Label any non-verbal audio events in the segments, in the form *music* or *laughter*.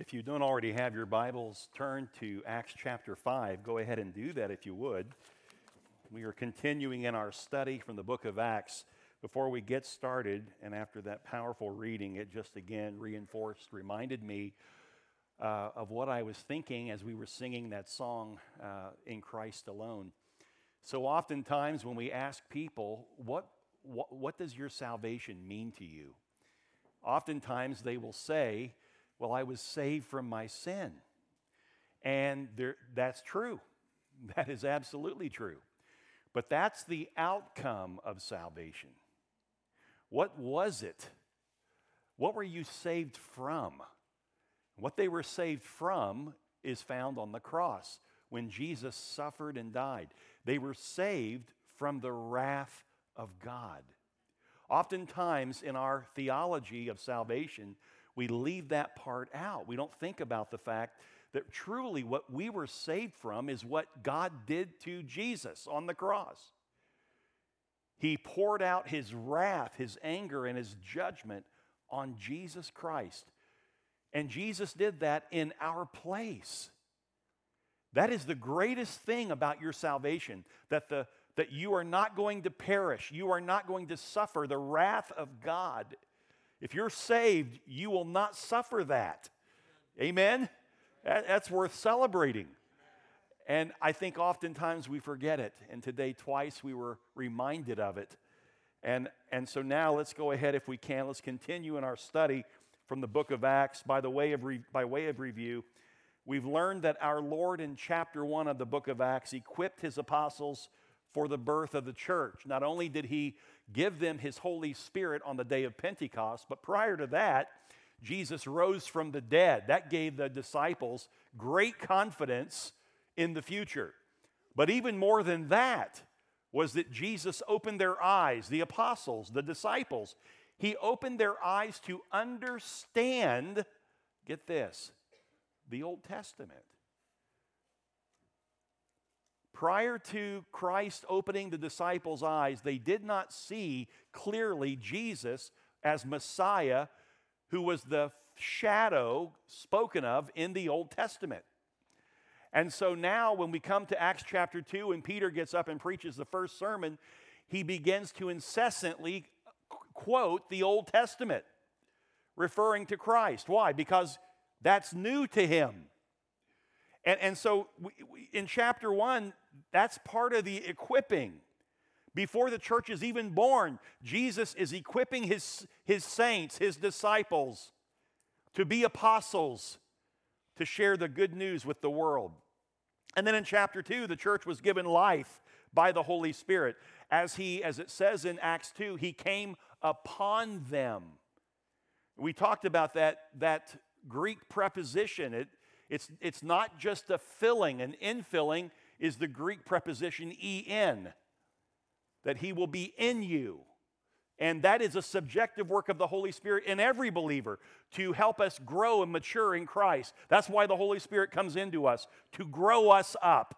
If you don't already have your Bibles, turn to Acts chapter 5. Go ahead and do that if you would. We are continuing in our study from the book of Acts. Before we get started, and after that powerful reading, it just again reinforced, reminded me uh, of what I was thinking as we were singing that song, uh, In Christ Alone. So oftentimes when we ask people, what, what, what does your salvation mean to you? Oftentimes they will say, well, I was saved from my sin. And there, that's true. *laughs* That is absolutely true. But that's the outcome of salvation. What was it? What were you saved from? What they were saved from is found on the cross when Jesus suffered and died. They were saved from the wrath of God. Oftentimes, in our theology of salvation, we leave that part out. We don't think about the fact that truly what we were saved from is what God did to Jesus on the cross. He poured out his wrath, his anger, and his judgment on Jesus Christ. And Jesus did that in our place. That is the greatest thing about your salvation that, the, that you are not going to perish, you are not going to suffer the wrath of God if you're saved, you will not suffer that. Amen? That's worth celebrating. And I think oftentimes we forget it. And today, twice, we were reminded of it. And, and so now let's go ahead, if we can, let's continue in our study from the book of Acts. By, the way of re, by way of review, we've learned that our Lord in chapter 1 of the book of Acts equipped his apostles for the birth of the church. Not only did he give them his Holy Spirit on the day of Pentecost. But prior to that, Jesus rose from the dead. That gave the disciples great confidence in the future. But even more than that was that Jesus opened their eyes, the apostles, the disciples. He opened their eyes to understand, get this, the Old Testament. Prior to Christ opening the disciples' eyes, they did not see clearly Jesus as Messiah, who was the shadow spoken of in the Old Testament. And so now, when we come to Acts chapter 2, and Peter gets up and preaches the first sermon, he begins to incessantly quote the Old Testament, referring to Christ. Why? Because that's new to him. And, and so we, we, in chapter 1, that's part of the equipping. Before the church is even born, Jesus is equipping his, his saints, his disciples, to be apostles, to share the good news with the world. And then in chapter 2, the church was given life by the Holy Spirit. As he, as it says in Acts 2, he came upon them. We talked about that, that Greek preposition. It, it's, it's not just a filling, an infilling, is the Greek preposition en, that he will be in you. And that is a subjective work of the Holy Spirit in every believer to help us grow and mature in Christ. That's why the Holy Spirit comes into us, to grow us up,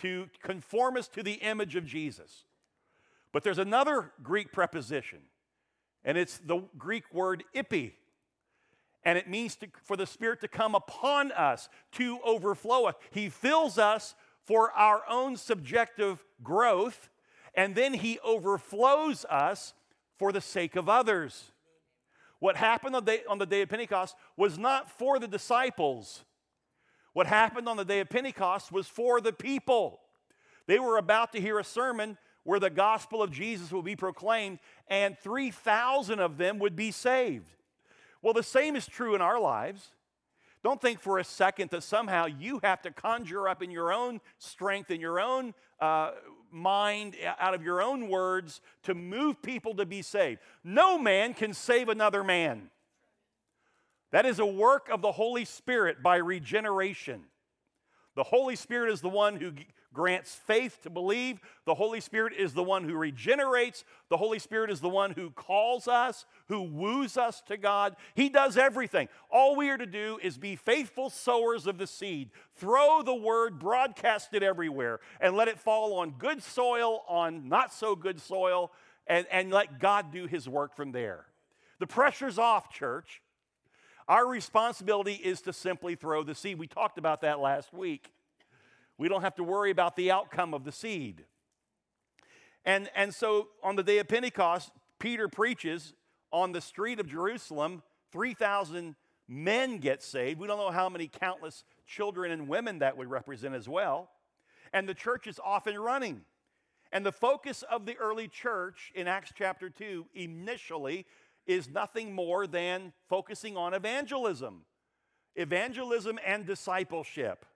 to conform us to the image of Jesus. But there's another Greek preposition, and it's the Greek word epi and it means to, for the Spirit to come upon us, to overflow us. He fills us for our own subjective growth, and then He overflows us for the sake of others. What happened on the, day, on the day of Pentecost was not for the disciples. What happened on the day of Pentecost was for the people. They were about to hear a sermon where the gospel of Jesus would be proclaimed, and 3,000 of them would be saved. Well, the same is true in our lives. Don't think for a second that somehow you have to conjure up in your own strength, in your own uh, mind, out of your own words, to move people to be saved. No man can save another man. That is a work of the Holy Spirit by regeneration. The Holy Spirit is the one who grants faith to believe. The Holy Spirit is the one who regenerates. The Holy Spirit is the one who calls us, who woos us to God. He does everything. All we are to do is be faithful sowers of the seed. Throw the word, broadcast it everywhere, and let it fall on good soil, on not so good soil, and, and let God do his work from there. The pressure's off, church. Our responsibility is to simply throw the seed. We talked about that last week. We don't have to worry about the outcome of the seed. And, and so on the day of Pentecost, Peter preaches on the street of Jerusalem. 3,000 men get saved. We don't know how many countless children and women that would represent as well. And the church is off and running. And the focus of the early church in Acts chapter 2 initially is nothing more than focusing on evangelism. Evangelism and discipleship.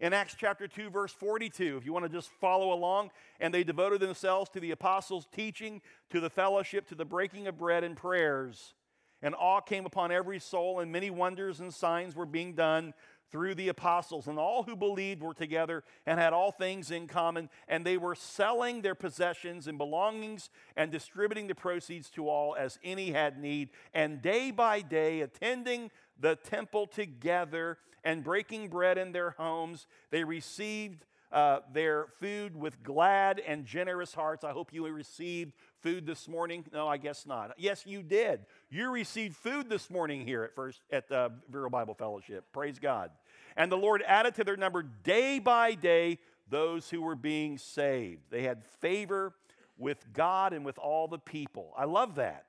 In Acts chapter 2, verse 42, if you want to just follow along, and they devoted themselves to the apostles' teaching, to the fellowship, to the breaking of bread and prayers. And awe came upon every soul, and many wonders and signs were being done through the apostles. And all who believed were together and had all things in common. And they were selling their possessions and belongings and distributing the proceeds to all as any had need. And day by day, attending the temple together and breaking bread in their homes, they received uh, their food with glad and generous hearts. I hope you received food this morning. No, I guess not. Yes, you did. You received food this morning here at first at the uh, Vero Bible Fellowship. Praise God. And the Lord added to their number day by day those who were being saved. They had favor with God and with all the people. I love that.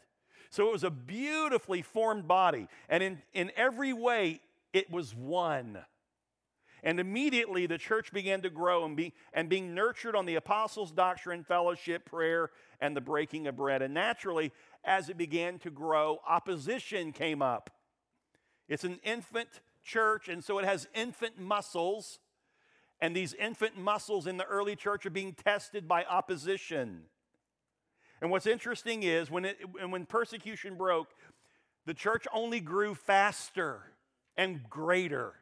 So it was a beautifully formed body, and in, in every way, it was one. And immediately the church began to grow and, be, and being nurtured on the apostles' doctrine, fellowship, prayer, and the breaking of bread. And naturally, as it began to grow, opposition came up. It's an infant church, and so it has infant muscles. And these infant muscles in the early church are being tested by opposition. And what's interesting is when, it, when persecution broke, the church only grew faster and greater.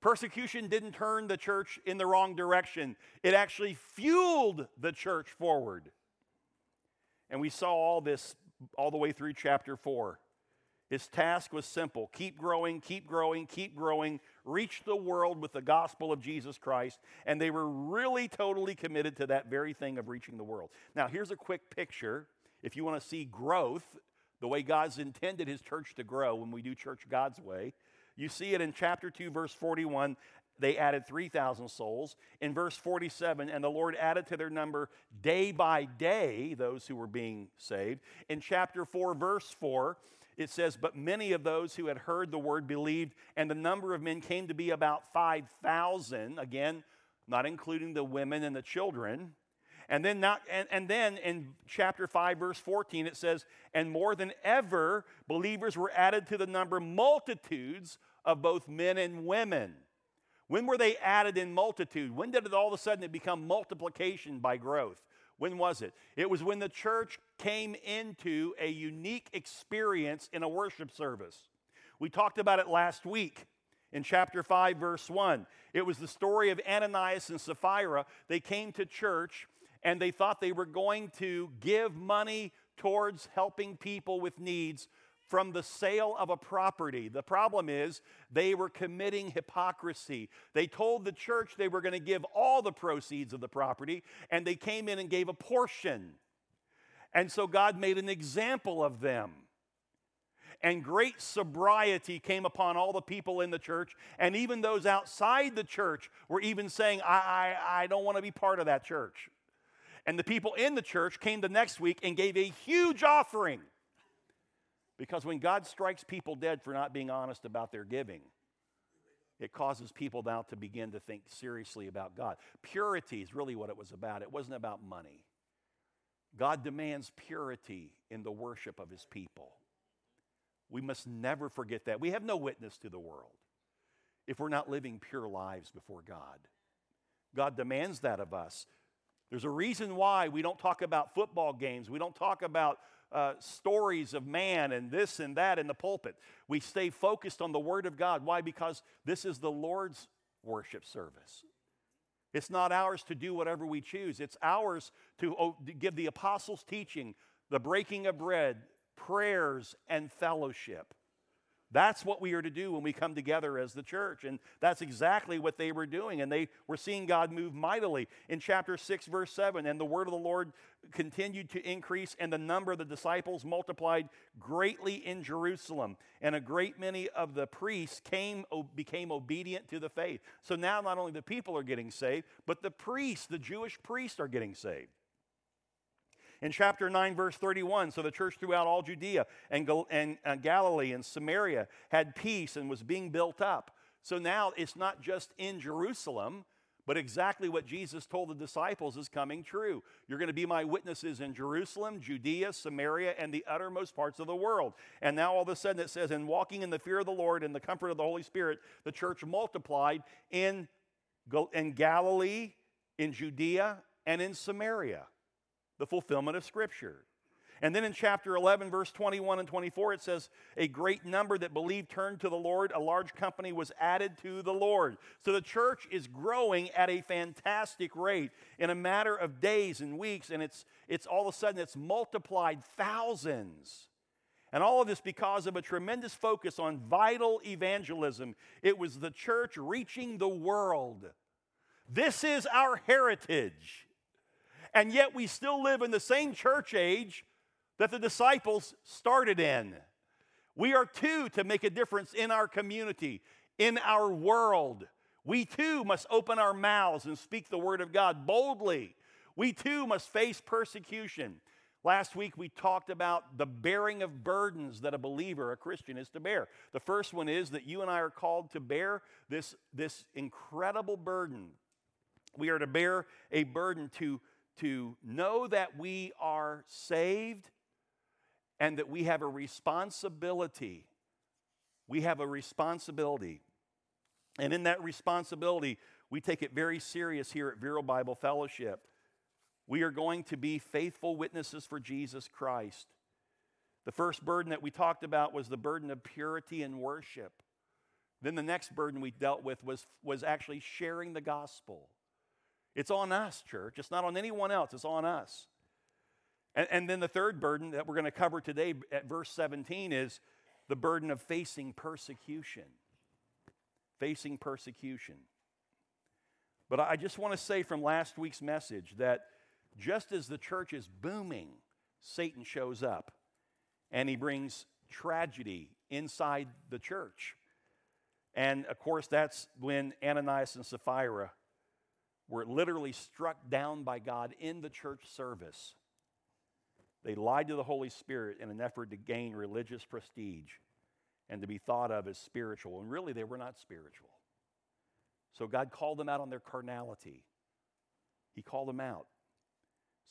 Persecution didn't turn the church in the wrong direction, it actually fueled the church forward. And we saw all this all the way through chapter 4. His task was simple keep growing, keep growing, keep growing, reach the world with the gospel of Jesus Christ. And they were really totally committed to that very thing of reaching the world. Now, here's a quick picture. If you want to see growth, the way God's intended his church to grow when we do church God's way, you see it in chapter 2, verse 41. They added 3,000 souls. In verse 47, and the Lord added to their number day by day those who were being saved. In chapter 4, verse 4, it says, But many of those who had heard the word believed, and the number of men came to be about 5,000. Again, not including the women and the children. And then, not, and, and then in chapter 5, verse 14, it says, And more than ever, believers were added to the number multitudes of both men and women. When were they added in multitude? When did it all of a sudden it become multiplication by growth? When was it? It was when the church came into a unique experience in a worship service. We talked about it last week in chapter 5, verse 1. It was the story of Ananias and Sapphira. They came to church and they thought they were going to give money towards helping people with needs from the sale of a property. The problem is they were committing hypocrisy. They told the church they were going to give all the proceeds of the property, and they came in and gave a portion. And so God made an example of them. And great sobriety came upon all the people in the church, and even those outside the church were even saying, I, I, I don't want to be part of that church. And the people in the church came the next week and gave a huge offering. Because when God strikes people dead for not being honest about their giving, it causes people now to begin to think seriously about God. Purity is really what it was about. It wasn't about money. God demands purity in the worship of his people. We must never forget that. We have no witness to the world if we're not living pure lives before God. God demands that of us. There's a reason why we don't talk about football games. We don't talk about uh, stories of man and this and that in the pulpit. We stay focused on the Word of God. Why? Because this is the Lord's worship service. It's not ours to do whatever we choose, it's ours to, oh, give the apostles' teaching, the breaking of bread, prayers, and fellowship. That's what we are to do when we come together as the church. And that's exactly what they were doing. And they were seeing God move mightily. In chapter 6, verse 7, and the word of the Lord continued to increase, and the number of the disciples multiplied greatly in Jerusalem. And a great many of the priests came, became obedient to the faith. So now not only the people are getting saved, but the priests, the Jewish priests, are getting saved. In chapter 9, verse 31, so the church throughout all Judea and, and uh, Galilee and Samaria had peace and was being built up. So now it's not just in Jerusalem, but exactly what Jesus told the disciples is coming true. You're going to be my witnesses in Jerusalem, Judea, Samaria, and the uttermost parts of the world. And now all of a sudden it says, in walking in the fear of the Lord and the comfort of the Holy Spirit, the church multiplied in, in Galilee, in Judea, and in Samaria the fulfillment of Scripture. And then in chapter 11, verse 21 and 24, it says, A great number that believed turned to the Lord. A large company was added to the Lord. So the church is growing at a fantastic rate in a matter of days and weeks. And it's, it's all of a sudden, it's multiplied thousands. And all of this because of a tremendous focus on vital evangelism. It was the church reaching the world. This is our heritage and yet we still live in the same church age that the disciples started in. We are too to make a difference in our community, in our world. We too must open our mouths and speak the word of God boldly. We too must face persecution. Last week we talked about the bearing of burdens that a believer, a Christian, is to bear. The first one is that you and I are called to bear this, this incredible burden. We are to bear a burden to to know that we are saved and that we have a responsibility. We have a responsibility. And in that responsibility, we take it very serious here at Vero Bible Fellowship. We are going to be faithful witnesses for Jesus Christ. The first burden that we talked about was the burden of purity and worship. Then the next burden we dealt with was, was actually sharing the gospel. It's on us, church. It's not on anyone else, it's on us. And, and then the third burden that we're going to cover today at verse 17 is the burden of facing persecution. Facing persecution. But I just want to say from last week's message that just as the church is booming, Satan shows up and he brings tragedy inside the church. And of course, that's when Ananias and Sapphira were literally struck down by God in the church service. They lied to the Holy Spirit in an effort to gain religious prestige and to be thought of as spiritual. And really, they were not spiritual. So God called them out on their carnality. He called them out.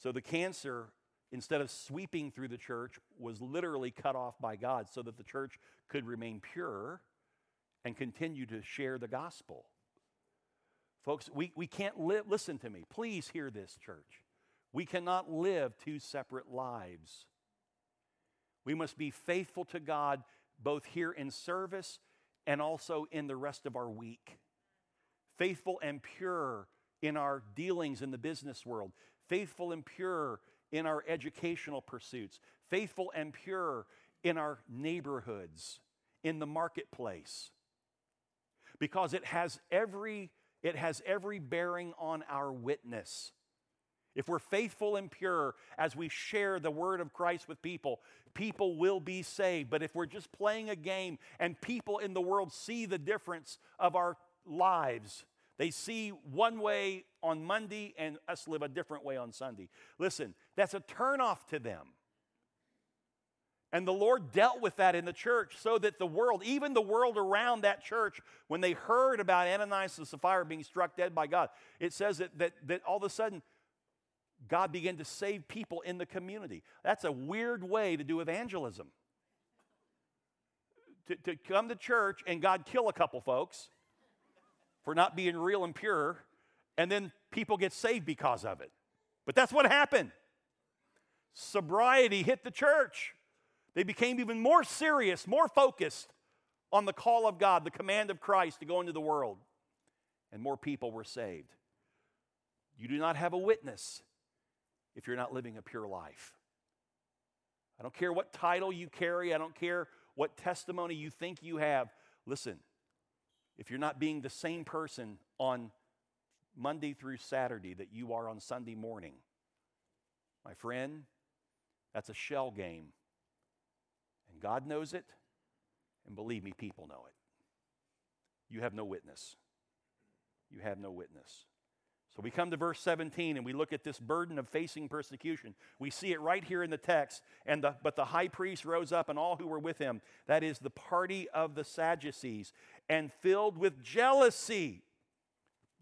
So the cancer, instead of sweeping through the church, was literally cut off by God so that the church could remain pure and continue to share the gospel. Folks, we, we can't live, listen to me, please hear this, church. We cannot live two separate lives. We must be faithful to God both here in service and also in the rest of our week. Faithful and pure in our dealings in the business world, faithful and pure in our educational pursuits, faithful and pure in our neighborhoods, in the marketplace. Because it has every it has every bearing on our witness. If we're faithful and pure as we share the word of Christ with people, people will be saved. But if we're just playing a game and people in the world see the difference of our lives, they see one way on Monday and us live a different way on Sunday. Listen, that's a turnoff to them. And the Lord dealt with that in the church so that the world, even the world around that church, when they heard about Ananias and Sapphira being struck dead by God, it says that, that, that all of a sudden God began to save people in the community. That's a weird way to do evangelism. To, to come to church and God kill a couple folks for not being real and pure, and then people get saved because of it. But that's what happened. Sobriety hit the church. They became even more serious, more focused on the call of God, the command of Christ to go into the world. And more people were saved. You do not have a witness if you're not living a pure life. I don't care what title you carry, I don't care what testimony you think you have. Listen, if you're not being the same person on Monday through Saturday that you are on Sunday morning, my friend, that's a shell game. God knows it, and believe me, people know it. You have no witness. You have no witness. So we come to verse 17 and we look at this burden of facing persecution. We see it right here in the text. And the, but the high priest rose up and all who were with him, that is the party of the Sadducees, and filled with jealousy.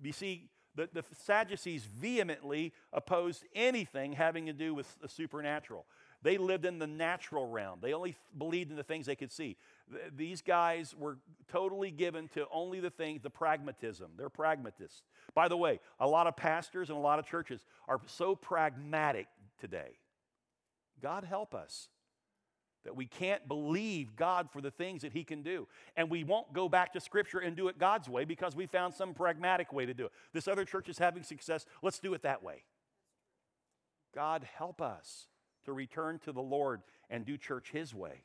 You see, the, the Sadducees vehemently opposed anything having to do with the supernatural. They lived in the natural realm. They only believed in the things they could see. Th- these guys were totally given to only the things, the pragmatism. They're pragmatists. By the way, a lot of pastors and a lot of churches are so pragmatic today. God help us that we can't believe God for the things that He can do. And we won't go back to Scripture and do it God's way because we found some pragmatic way to do it. This other church is having success. Let's do it that way. God help us to return to the Lord and do church His way.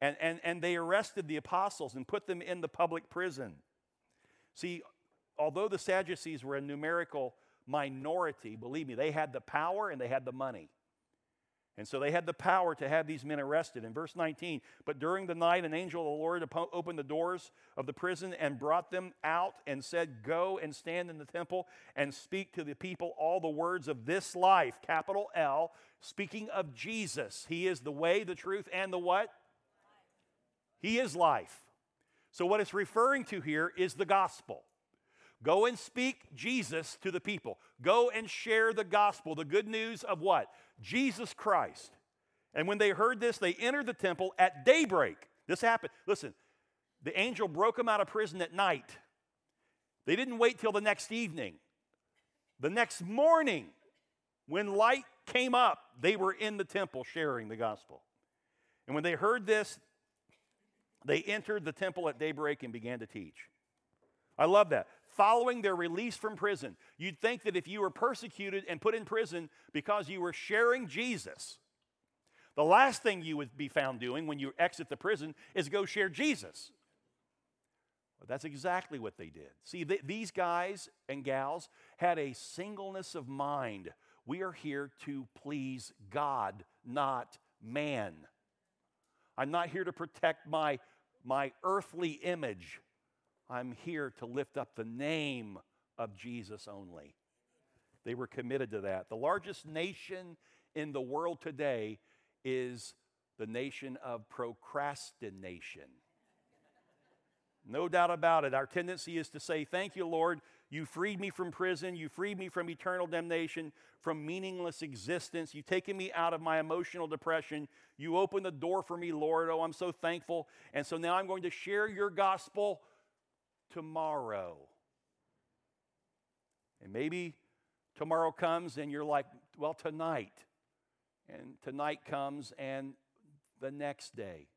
And, and, and they arrested the apostles and put them in the public prison. See, although the Sadducees were a numerical minority, believe me, they had the power and they had the money. And so they had the power to have these men arrested. In verse 19, but during the night, an angel of the Lord opened the doors of the prison and brought them out and said, Go and stand in the temple and speak to the people all the words of this life, capital L, speaking of Jesus. He is the way, the truth, and the what? He is life. So, what it's referring to here is the gospel. Go and speak Jesus to the people. Go and share the gospel, the good news of what? Jesus Christ. And when they heard this, they entered the temple at daybreak. This happened. Listen, the angel broke them out of prison at night. They didn't wait till the next evening. The next morning, when light came up, they were in the temple sharing the gospel. And when they heard this, they entered the temple at daybreak and began to teach. I love that following their release from prison. You'd think that if you were persecuted and put in prison because you were sharing Jesus, the last thing you would be found doing when you exit the prison is go share Jesus. Well, that's exactly what they did. See, th- these guys and gals had a singleness of mind. We are here to please God, not man. I'm not here to protect my, my earthly image. I'm here to lift up the name of Jesus only. They were committed to that. The largest nation in the world today is the nation of procrastination. No doubt about it. Our tendency is to say, Thank you, Lord. You freed me from prison. You freed me from eternal damnation, from meaningless existence. You've taken me out of my emotional depression. You opened the door for me, Lord. Oh, I'm so thankful. And so now I'm going to share your gospel tomorrow. And maybe tomorrow comes and you're like, well, tonight. And tonight comes and the next day.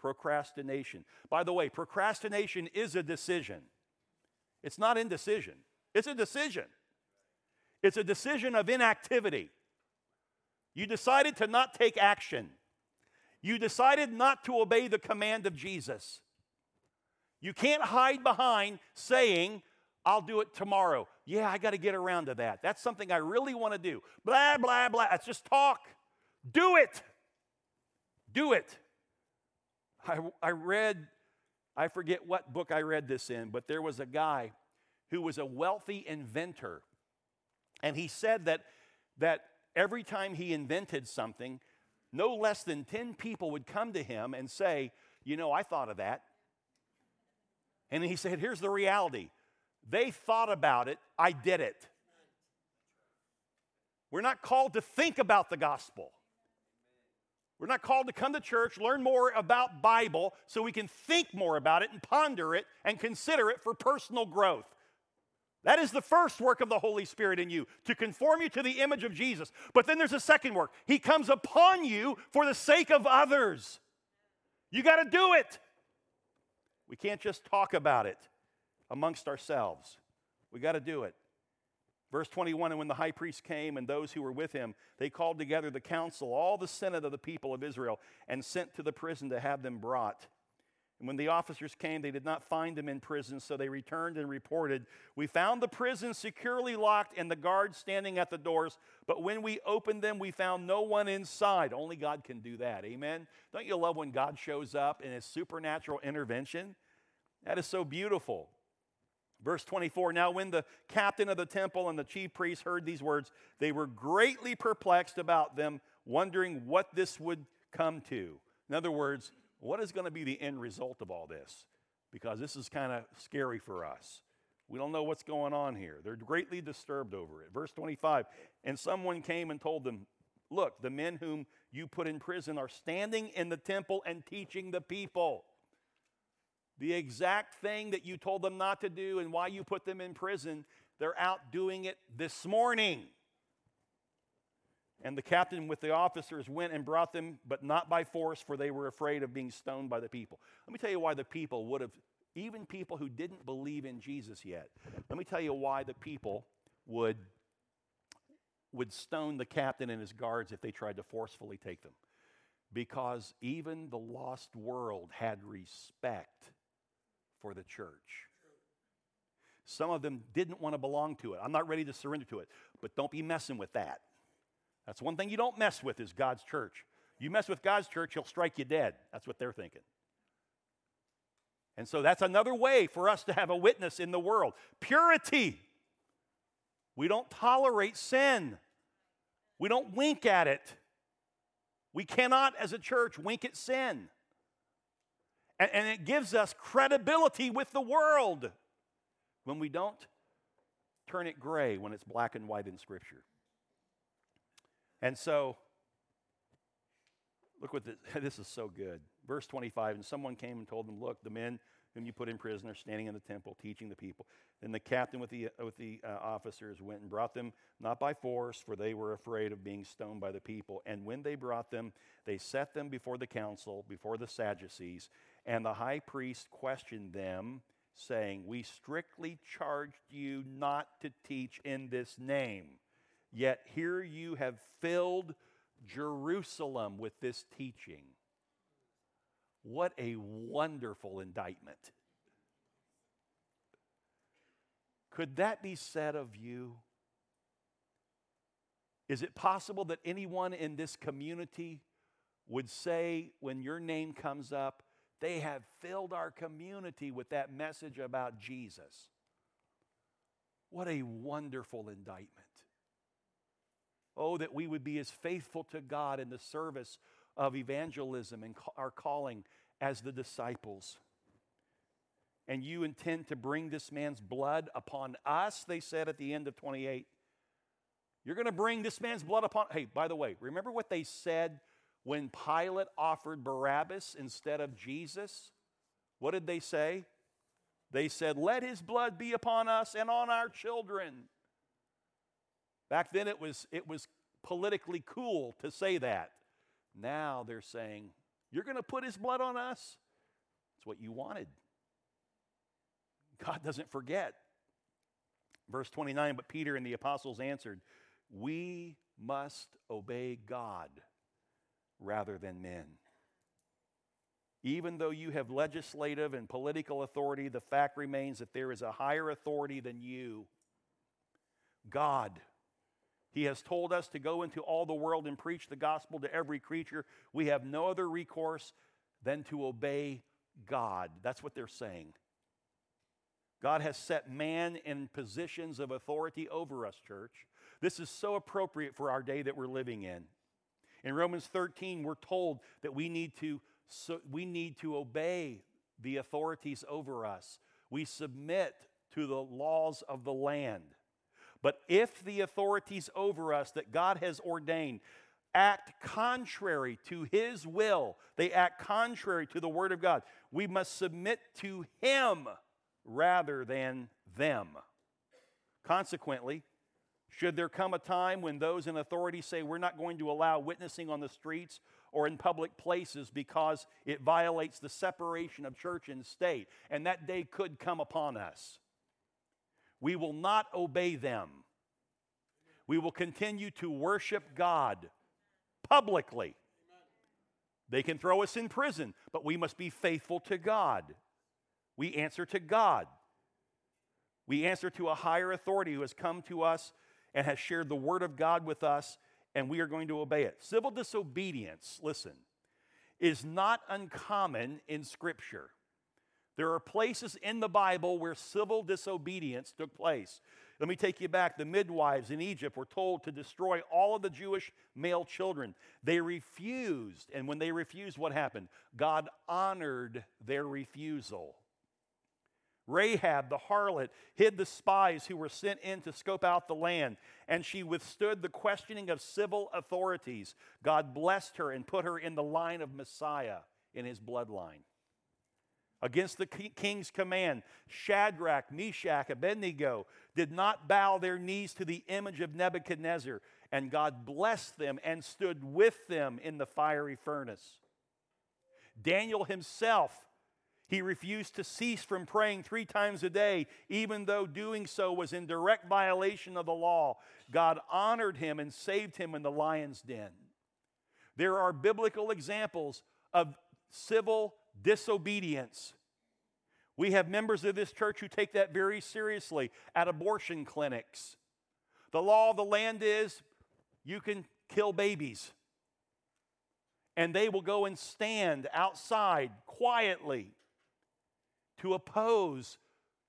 Procrastination. By the way, procrastination is a decision. It's not indecision, it's a decision. It's a decision of inactivity. You decided to not take action. You decided not to obey the command of Jesus. You can't hide behind saying, I'll do it tomorrow. Yeah, I got to get around to that. That's something I really want to do. Blah, blah, blah. It's just talk. Do it. Do it. I, I read, I forget what book I read this in, but there was a guy who was a wealthy inventor. And he said that, that every time he invented something, no less than 10 people would come to him and say, You know, I thought of that. And he said, Here's the reality they thought about it, I did it. We're not called to think about the gospel. We're not called to come to church, learn more about Bible so we can think more about it and ponder it and consider it for personal growth. That is the first work of the Holy Spirit in you, to conform you to the image of Jesus. But then there's a second work. He comes upon you for the sake of others. You got to do it. We can't just talk about it amongst ourselves. We got to do it. Verse 21 And when the high priest came and those who were with him, they called together the council, all the senate of the people of Israel, and sent to the prison to have them brought. And when the officers came, they did not find them in prison, so they returned and reported, We found the prison securely locked and the guards standing at the doors, but when we opened them, we found no one inside. Only God can do that. Amen. Don't you love when God shows up in his supernatural intervention? That is so beautiful. Verse 24 Now, when the captain of the temple and the chief priests heard these words, they were greatly perplexed about them, wondering what this would come to. In other words, what is going to be the end result of all this? Because this is kind of scary for us. We don't know what's going on here. They're greatly disturbed over it. Verse 25 And someone came and told them, Look, the men whom you put in prison are standing in the temple and teaching the people. The exact thing that you told them not to do and why you put them in prison, they're out doing it this morning. And the captain with the officers went and brought them, but not by force, for they were afraid of being stoned by the people. Let me tell you why the people would have, even people who didn't believe in Jesus yet, let me tell you why the people would, would stone the captain and his guards if they tried to forcefully take them. Because even the lost world had respect for the church. Some of them didn't want to belong to it. I'm not ready to surrender to it, but don't be messing with that. That's one thing you don't mess with is God's church. You mess with God's church, he'll strike you dead. That's what they're thinking. And so that's another way for us to have a witness in the world. Purity. We don't tolerate sin. We don't wink at it. We cannot, as a church, wink at sin. And, it gives us credibility with the world when we don't turn it gray when it's black and white in Scripture. And so, look what this, *laughs* this is so good. Verse 25 And someone came and told them, Look, the men whom you put in prison are standing in the temple teaching the people. Then the captain with the, with the uh, officers went and brought them, not by force, for they were afraid of being stoned by the people. And when they brought them, they set them before the council, before the Sadducees. And the high priest questioned them, saying, We strictly charged you not to teach in this name. Yet here you have filled Jerusalem with this teaching. What a wonderful indictment. Could that be said of you? Is it possible that anyone in this community would say, when your name comes up, they have filled our community with that message about Jesus? What a wonderful indictment. Oh, that we would be as faithful to God in the service of evangelism and our calling as the disciples. And you intend to bring this man's blood upon us, they said at the end of 28. You're going to bring this man's blood upon. Hey, by the way, remember what they said when Pilate offered Barabbas instead of Jesus? What did they say? They said, Let his blood be upon us and on our children. Back then it was, it was politically cool to say that. Now they're saying, You're going to put his blood on us? It's what you wanted. God doesn't forget. Verse 29 But Peter and the apostles answered, We must obey God rather than men. Even though you have legislative and political authority, the fact remains that there is a higher authority than you God. He has told us to go into all the world and preach the gospel to every creature. We have no other recourse than to obey God. That's what they're saying. God has set man in positions of authority over us, church. This is so appropriate for our day that we're living in. In Romans 13, we're told that we need to, so we need to obey the authorities over us. We submit to the laws of the land. But if the authorities over us that God has ordained act contrary to His will, they act contrary to the Word of God, we must submit to Him rather than them. Consequently, should there come a time when those in authority say we're not going to allow witnessing on the streets or in public places because it violates the separation of church and state, and that day could come upon us, we will not obey them. We will continue to worship God publicly. They can throw us in prison, but we must be faithful to God. We answer to God. We answer to a higher authority who has come to us and has shared the word of God with us, and we are going to obey it. Civil disobedience, listen, is not uncommon in Scripture. There are places in the Bible where civil disobedience took place. Let me take you back. The midwives in Egypt were told to destroy all of the Jewish male children. They refused. And when they refused, what happened? God honored their refusal. Rahab, the harlot, hid the spies who were sent in to scope out the land, and she withstood the questioning of civil authorities. God blessed her and put her in the line of Messiah in his bloodline. Against the king's command, Shadrach, Meshach, Abednego did not bow their knees to the image of Nebuchadnezzar, and God blessed them and stood with them in the fiery furnace. Daniel himself he refused to cease from praying three times a day, even though doing so was in direct violation of the law. God honored him and saved him in the lion's den. There are biblical examples of civil disobedience. We have members of this church who take that very seriously at abortion clinics. The law of the land is you can kill babies. And they will go and stand outside quietly to oppose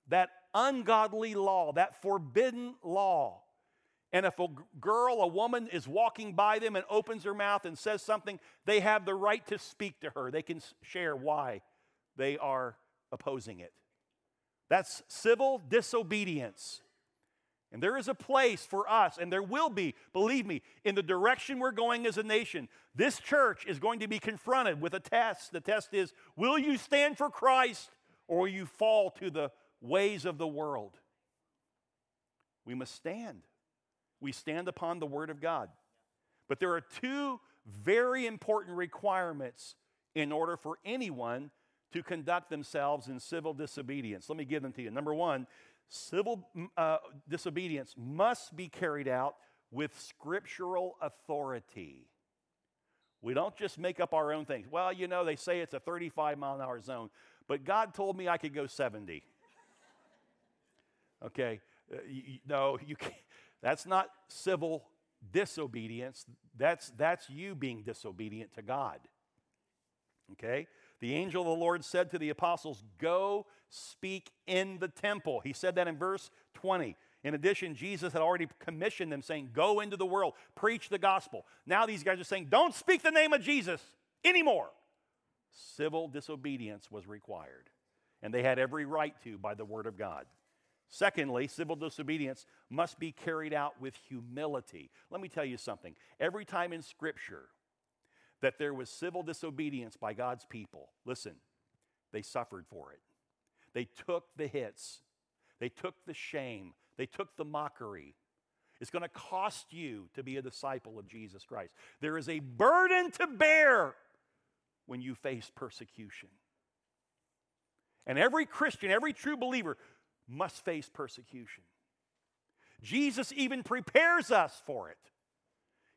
that ungodly law, that forbidden law. And if a girl, a woman is walking by them and opens her mouth and says something, they have the right to speak to her. They can share why they are opposing it. That's civil disobedience. And there is a place for us, and there will be, believe me, in the direction we're going as a nation. This church is going to be confronted with a test. The test is will you stand for Christ or you fall to the ways of the world. We must stand. We stand upon the Word of God. But there are two very important requirements in order for anyone to conduct themselves in civil disobedience. Let me give them to you. Number one, civil uh, disobedience must be carried out with scriptural authority. We don't just make up our own things. Well, you know, they say it's a 35 mile an hour zone but God told me I could go 70. Okay? Uh, you, no, you can't. That's not civil disobedience. That's, that's you being disobedient to God. Okay? The angel of the Lord said to the apostles, Go speak in the temple. He said that in verse 20. In addition, Jesus had already commissioned them, saying, Go into the world, preach the gospel. Now these guys are saying, Don't speak the name of Jesus anymore civil disobedience was required, and they had every right to by the Word of God. Secondly, civil disobedience must be carried out with humility. Let me tell you something. Every time in Scripture that there was civil disobedience by God's people, listen, they suffered for it. They took the hits, they took the shame, they took the mockery. It's going to cost you to be a disciple of Jesus Christ. There is a burden to bear when you face persecution. And every Christian, every true believer must face persecution. Jesus even prepares us for it.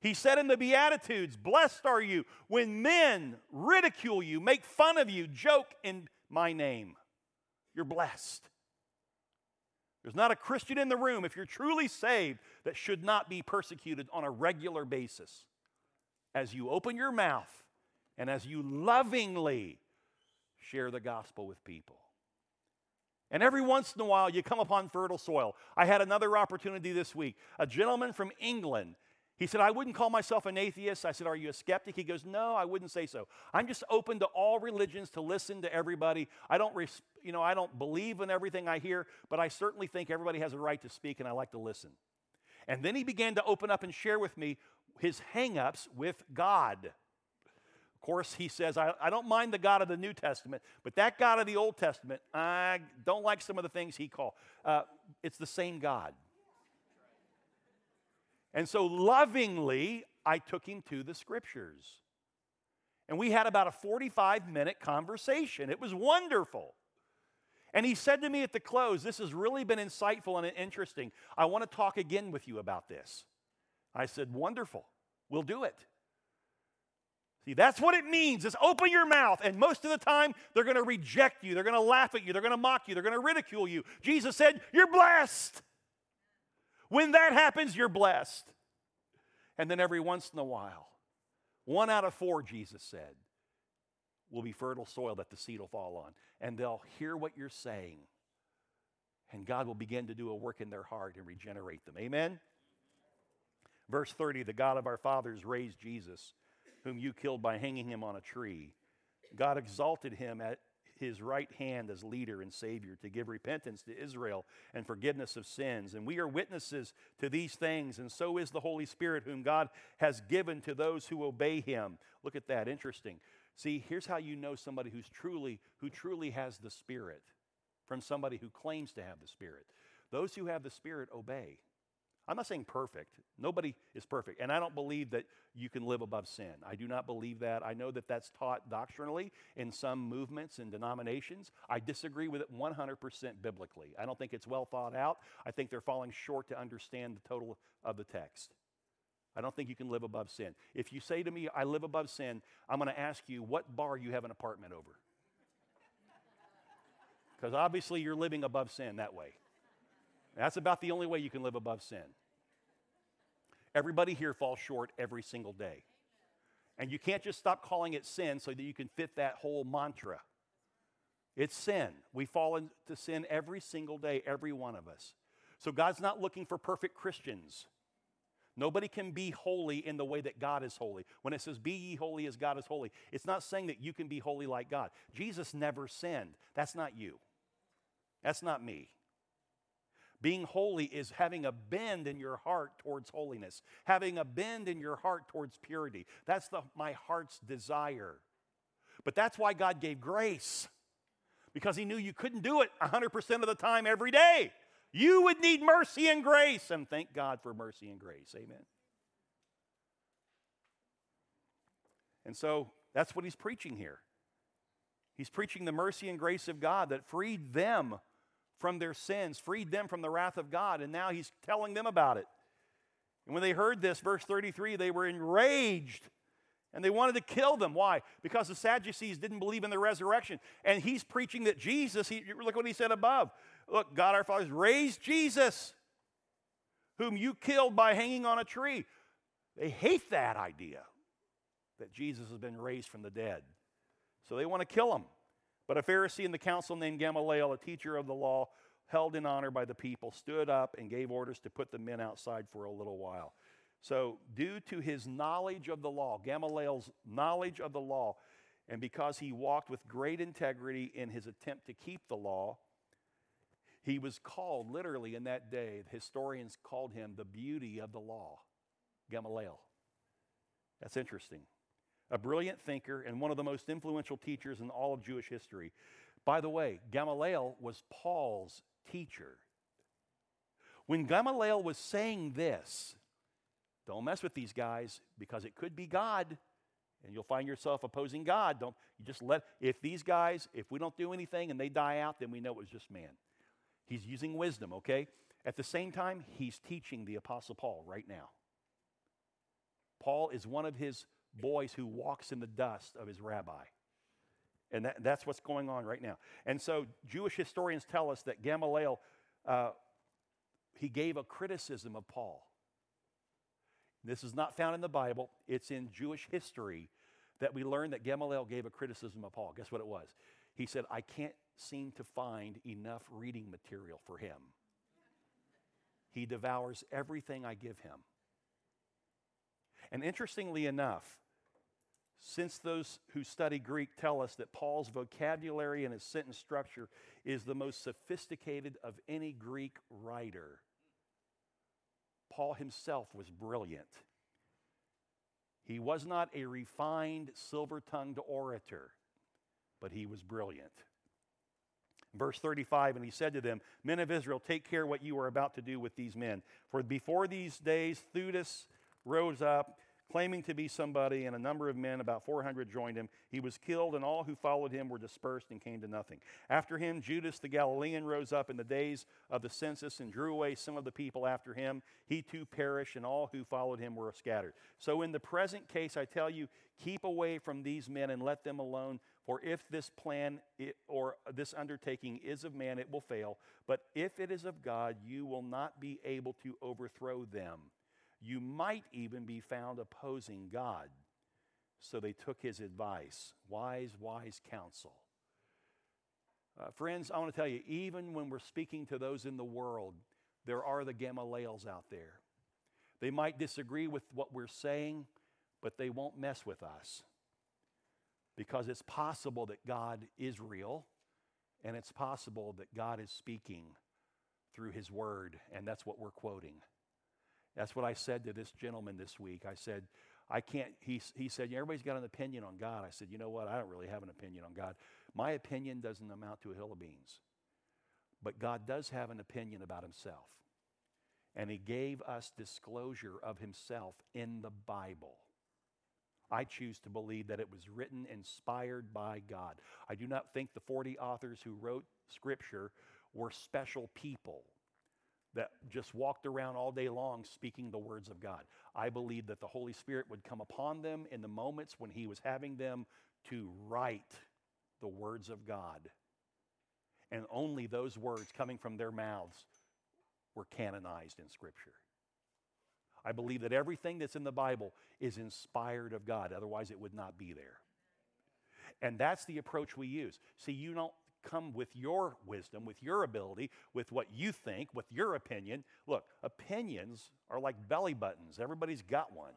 He said in the Beatitudes, Blessed are you when men ridicule you, make fun of you, joke in my name. You're blessed. There's not a Christian in the room, if you're truly saved, that should not be persecuted on a regular basis. As you open your mouth and as you lovingly share the gospel with people. And every once in a while, you come upon fertile soil. I had another opportunity this week. A gentleman from England, he said, I wouldn't call myself an atheist. I said, Are you a skeptic? He goes, No, I wouldn't say so. I'm just open to all religions to listen to everybody. I don't, res- you know, I don't believe in everything I hear, but I certainly think everybody has a right to speak and I like to listen. And then he began to open up and share with me his hangups with God course, he says, I, I don't mind the God of the New Testament, but that God of the Old Testament, I don't like some of the things he called. Uh, it's the same God. And so lovingly, I took him to the scriptures. And we had about a 45 minute conversation. It was wonderful. And he said to me at the close, This has really been insightful and interesting. I want to talk again with you about this. I said, Wonderful. We'll do it. See, that's what it means is open your mouth. And most of the time, they're going to reject you. They're going to laugh at you. They're going to mock you. They're going to ridicule you. Jesus said, You're blessed. When that happens, you're blessed. And then every once in a while, one out of four, Jesus said, will be fertile soil that the seed will fall on. And they'll hear what you're saying. And God will begin to do a work in their heart and regenerate them. Amen? Verse 30 The God of our fathers raised Jesus, whom you killed by hanging him on a tree. God exalted him at his right hand as leader and savior to give repentance to Israel and forgiveness of sins. And we are witnesses to these things, and so is the Holy Spirit, whom God has given to those who obey him. Look at that, interesting. See, here's how you know somebody who's truly who truly has the Spirit from somebody who claims to have the Spirit. Those who have the Spirit obey. I'm not saying perfect. Nobody is perfect. And I don't believe that you can live above sin. I do not believe that. I know that that's taught doctrinally in some movements and denominations. I disagree with it 100% biblically. I don't think it's well thought out. I think they're falling short to understand the total of the text. I don't think you can live above sin. If you say to me, I live above sin, I'm going to ask you what bar you have an apartment over. Because obviously you're living above sin that way. That's about the only way you can live above sin. Everybody here falls short every single day. And you can't just stop calling it sin so that you can fit that whole mantra. It's sin. We fall into sin every single day, every one of us. So God's not looking for perfect Christians. Nobody can be holy in the way that God is holy. When it says, Be ye holy as God is holy, it's not saying that you can be holy like God. Jesus never sinned. That's not you. That's not me. Being holy is having a bend in your heart towards holiness, having a bend in your heart towards purity. That's the, my heart's desire. But that's why God gave grace, because He knew you couldn't do it 100% of the time every day. You would need mercy and grace, and thank God for mercy and grace. Amen. And so that's what He's preaching here. He's preaching the mercy and grace of God that freed them from their sins, freed them from the wrath of God, and now he's telling them about it. And when they heard this, verse 33, they were enraged and they wanted to kill them. Why? Because the Sadducees didn't believe in the resurrection. And he's preaching that Jesus, he, look what he said above. Look, God our fathers raised Jesus, whom you killed by hanging on a tree. They hate that idea that Jesus has been raised from the dead. So they want to kill him. But a Pharisee in the council named Gamaliel, a teacher of the law, held in honor by the people, stood up and gave orders to put the men outside for a little while. So, due to his knowledge of the law, Gamaliel's knowledge of the law, and because he walked with great integrity in his attempt to keep the law, he was called, literally in that day, historians called him the beauty of the law, Gamaliel. That's interesting a brilliant thinker, and one of the most influential teachers in all of Jewish history. By the way, Gamaliel was Paul's teacher. When Gamaliel was saying this, don't mess with these guys because it could be God and you'll find yourself opposing God. Don't you just let if these guys, if we don't do anything and they die out, then we know it was just man. He's using wisdom, okay? At the same time, he's teaching the apostle Paul right now. Paul is one of his boys who walks in the dust of his rabbi. And that, that's what's going on right now. And so Jewish historians tell us that Gamaliel, uh, he gave a criticism of Paul. This is not found in the Bible, it's in Jewish history that we learn that Gamaliel gave a criticism of Paul. Guess what it was? He said, I can't seem to find enough reading material for him. He devours everything I give him. And interestingly enough, since those who study Greek tell us that Paul's vocabulary and his sentence structure is the most sophisticated of any Greek writer, Paul himself was brilliant. He was not a refined, silver tongued orator, but he was brilliant. Verse 35, and he said to them, Men of Israel, take care what you are about to do with these men. For before these days, Theudas rose up claiming to be somebody, and a number of men, about 400, joined him. He was killed, and all who followed him were dispersed and came to nothing. After him, Judas the Galilean rose up in the days of the census and drew away some of the people after him. He too perished, and all who followed him were scattered. So, in the present case, I tell you, keep away from these men and let them alone. For if this plan or this undertaking is of man, it will fail. But if it is of God, you will not be able to overthrow them you might even be found opposing God. So they took his advice wise, wise counsel. Uh, friends, I want to tell you, even when we're speaking to those in the world, there are the Gamaliels out there. They might disagree with what we're saying, but they won't mess with us. Because it's possible that God is real, and it's possible that God is speaking through his word, and that's what we're quoting. That's what I said to this gentleman this week. I said, I can't, he, he said, everybody's got an opinion on God. I said, you know what? I don't really have an opinion on God. My opinion doesn't amount to a hill of beans. But God does have an opinion about himself. And he gave us disclosure of himself in the Bible. I choose to believe that it was written, inspired by God. I do not think the 40 authors who wrote Scripture were special people that just walked around all day long speaking the words of God. I believe that the Holy Spirit would come upon them in the moments when He was having them to write the words of God. And only those words coming from their mouths were canonized in Scripture. I believe that everything that's in the Bible is inspired of God, otherwise, it would not be there. And that's the approach we use. See, you don't come with your wisdom, with your ability, with what you think, with your opinion. Look, opinions are like belly buttons, everybody's got one.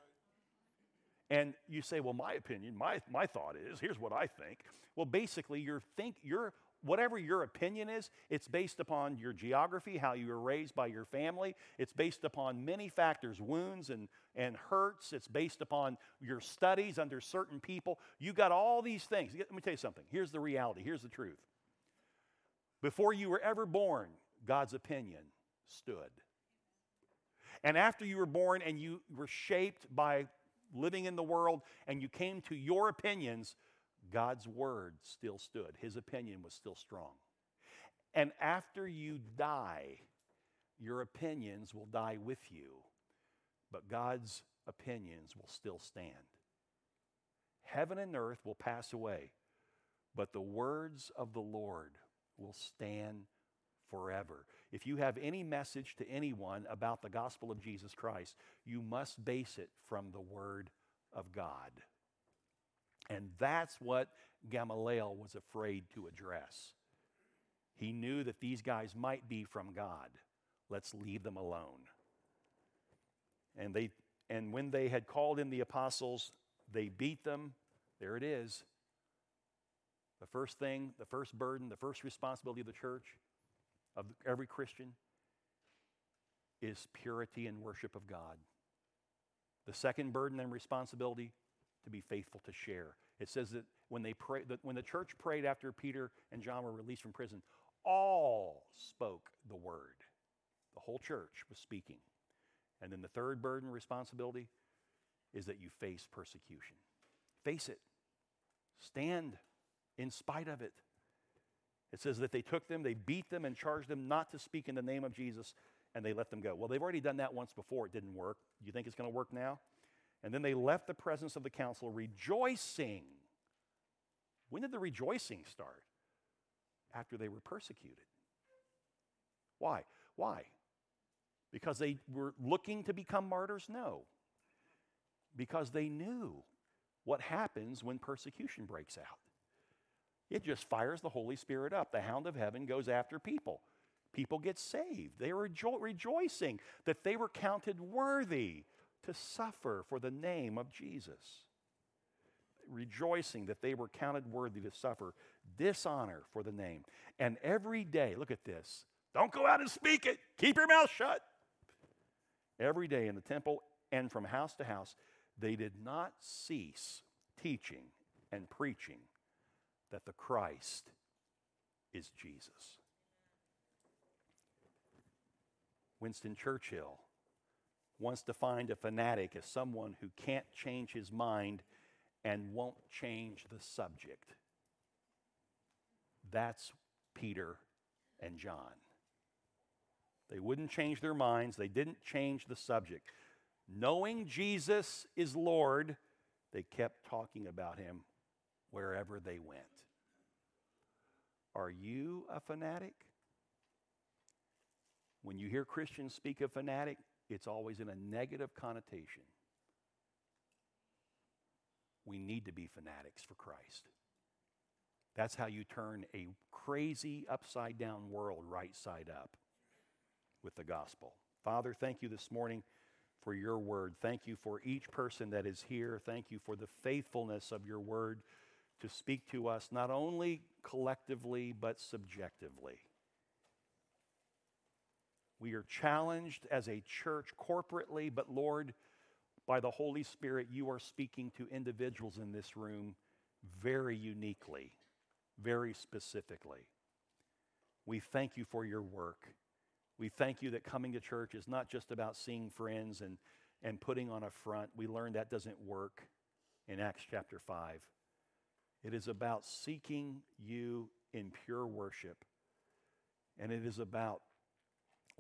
And you say, well, my opinion, my, my thought is, here's what I think. Well, basically, your think, your, whatever your opinion is, it's based upon your geography, how you were raised by your family. It's based upon many factors, wounds and, and hurts. It's based upon your studies under certain people. You got all these things. Let me tell you something. Here's the reality. Here's the truth. Before you were ever born, God's opinion stood. And after you were born and you were shaped by living in the world and you came to your opinions, God's word still stood. His opinion was still strong. And after you die, your opinions will die with you, but God's opinions will still stand. Heaven and earth will pass away, but the words of the Lord will stand forever. If you have any message to anyone about the gospel of Jesus Christ, you must base it from the Word of God. And that's what Gamaliel was afraid to address. He knew that these guys might be from God. Let's leave them alone. And, they, and when they had called in the apostles, they beat them. There it is. The first thing, the first burden, the first responsibility of the church, of every Christian, is purity and worship of God. The second burden and responsibility, to be faithful to share. It says that when, they pray, that when the church prayed after Peter and John were released from prison, all spoke the word. The whole church was speaking. And then the third burden responsibility is that you face persecution. Face it. Stand in spite of it. It says that they took them, they beat them, and charged them not to speak in the name of Jesus, and they let them go. Well, they've already done that once before. It didn't work. You think it's going to work now? And then they left the presence of the council rejoicing. When did the rejoicing start? After they were persecuted. Why? Why? Because they were looking to become martyrs? No. Because they knew what happens when persecution breaks out. It just fires the Holy Spirit up. The hound of heaven goes after people. People get saved. They are rejo- rejoicing that they were counted worthy to suffer for the name of Jesus. Rejoicing that they were counted worthy to suffer dishonor for the name. And every day, look at this. Don't go out and speak it. Keep your mouth shut. Every day in the temple and from house to house, they did not cease teaching and preaching that the Christ is Jesus. Winston Churchill to find a fanatic as someone who can't change his mind and won't change the subject. That's Peter and John. They wouldn't change their minds, they didn't change the subject. Knowing Jesus is Lord, they kept talking about him wherever they went. Are you a fanatic? When you hear Christians speak of fanatic, it's always in a negative connotation. We need to be fanatics for Christ. That's how you turn a crazy, upside down world right side up with the gospel. Father, thank you this morning for your word. Thank you for each person that is here. Thank you for the faithfulness of your word to speak to us, not only collectively, but subjectively. We are challenged as a church corporately, but Lord, by the Holy Spirit, you are speaking to individuals in this room very uniquely, very specifically. We thank you for your work. We thank you that coming to church is not just about seeing friends and, and putting on a front. We learned that doesn't work in Acts chapter 5. It is about seeking you in pure worship. And it is about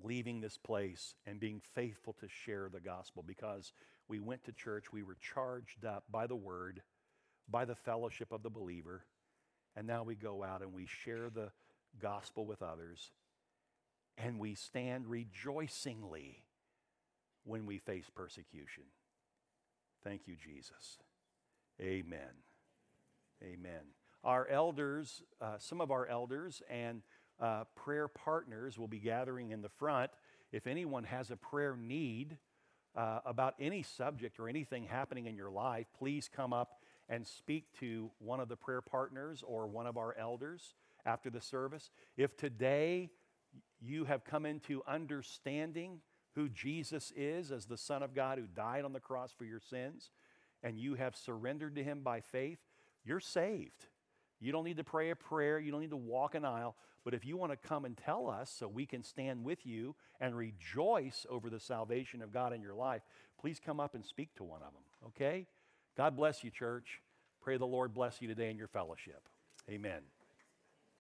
leaving this place and being faithful to share the gospel because we went to church, we were charged up by the word, by the fellowship of the believer, and now we go out and we share the gospel with others, and we stand rejoicingly when we face persecution. Thank you, Jesus. Amen. Amen. Our elders, uh, some of our elders and uh, prayer partners will be gathering in the front. If anyone has a prayer need uh, about any subject or anything happening in your life, please come up and speak to one of the prayer partners or one of our elders after the service. If today you have come into understanding who Jesus is as the Son of God who died on the cross for your sins, and you have surrendered to Him by faith, you're saved. You don't need to pray a prayer, you don't need to walk an aisle. But if you want to come and tell us so we can stand with you and rejoice over the salvation of God in your life, please come up and speak to one of them, okay? God bless you, church. Pray the Lord bless you today in your fellowship. Amen.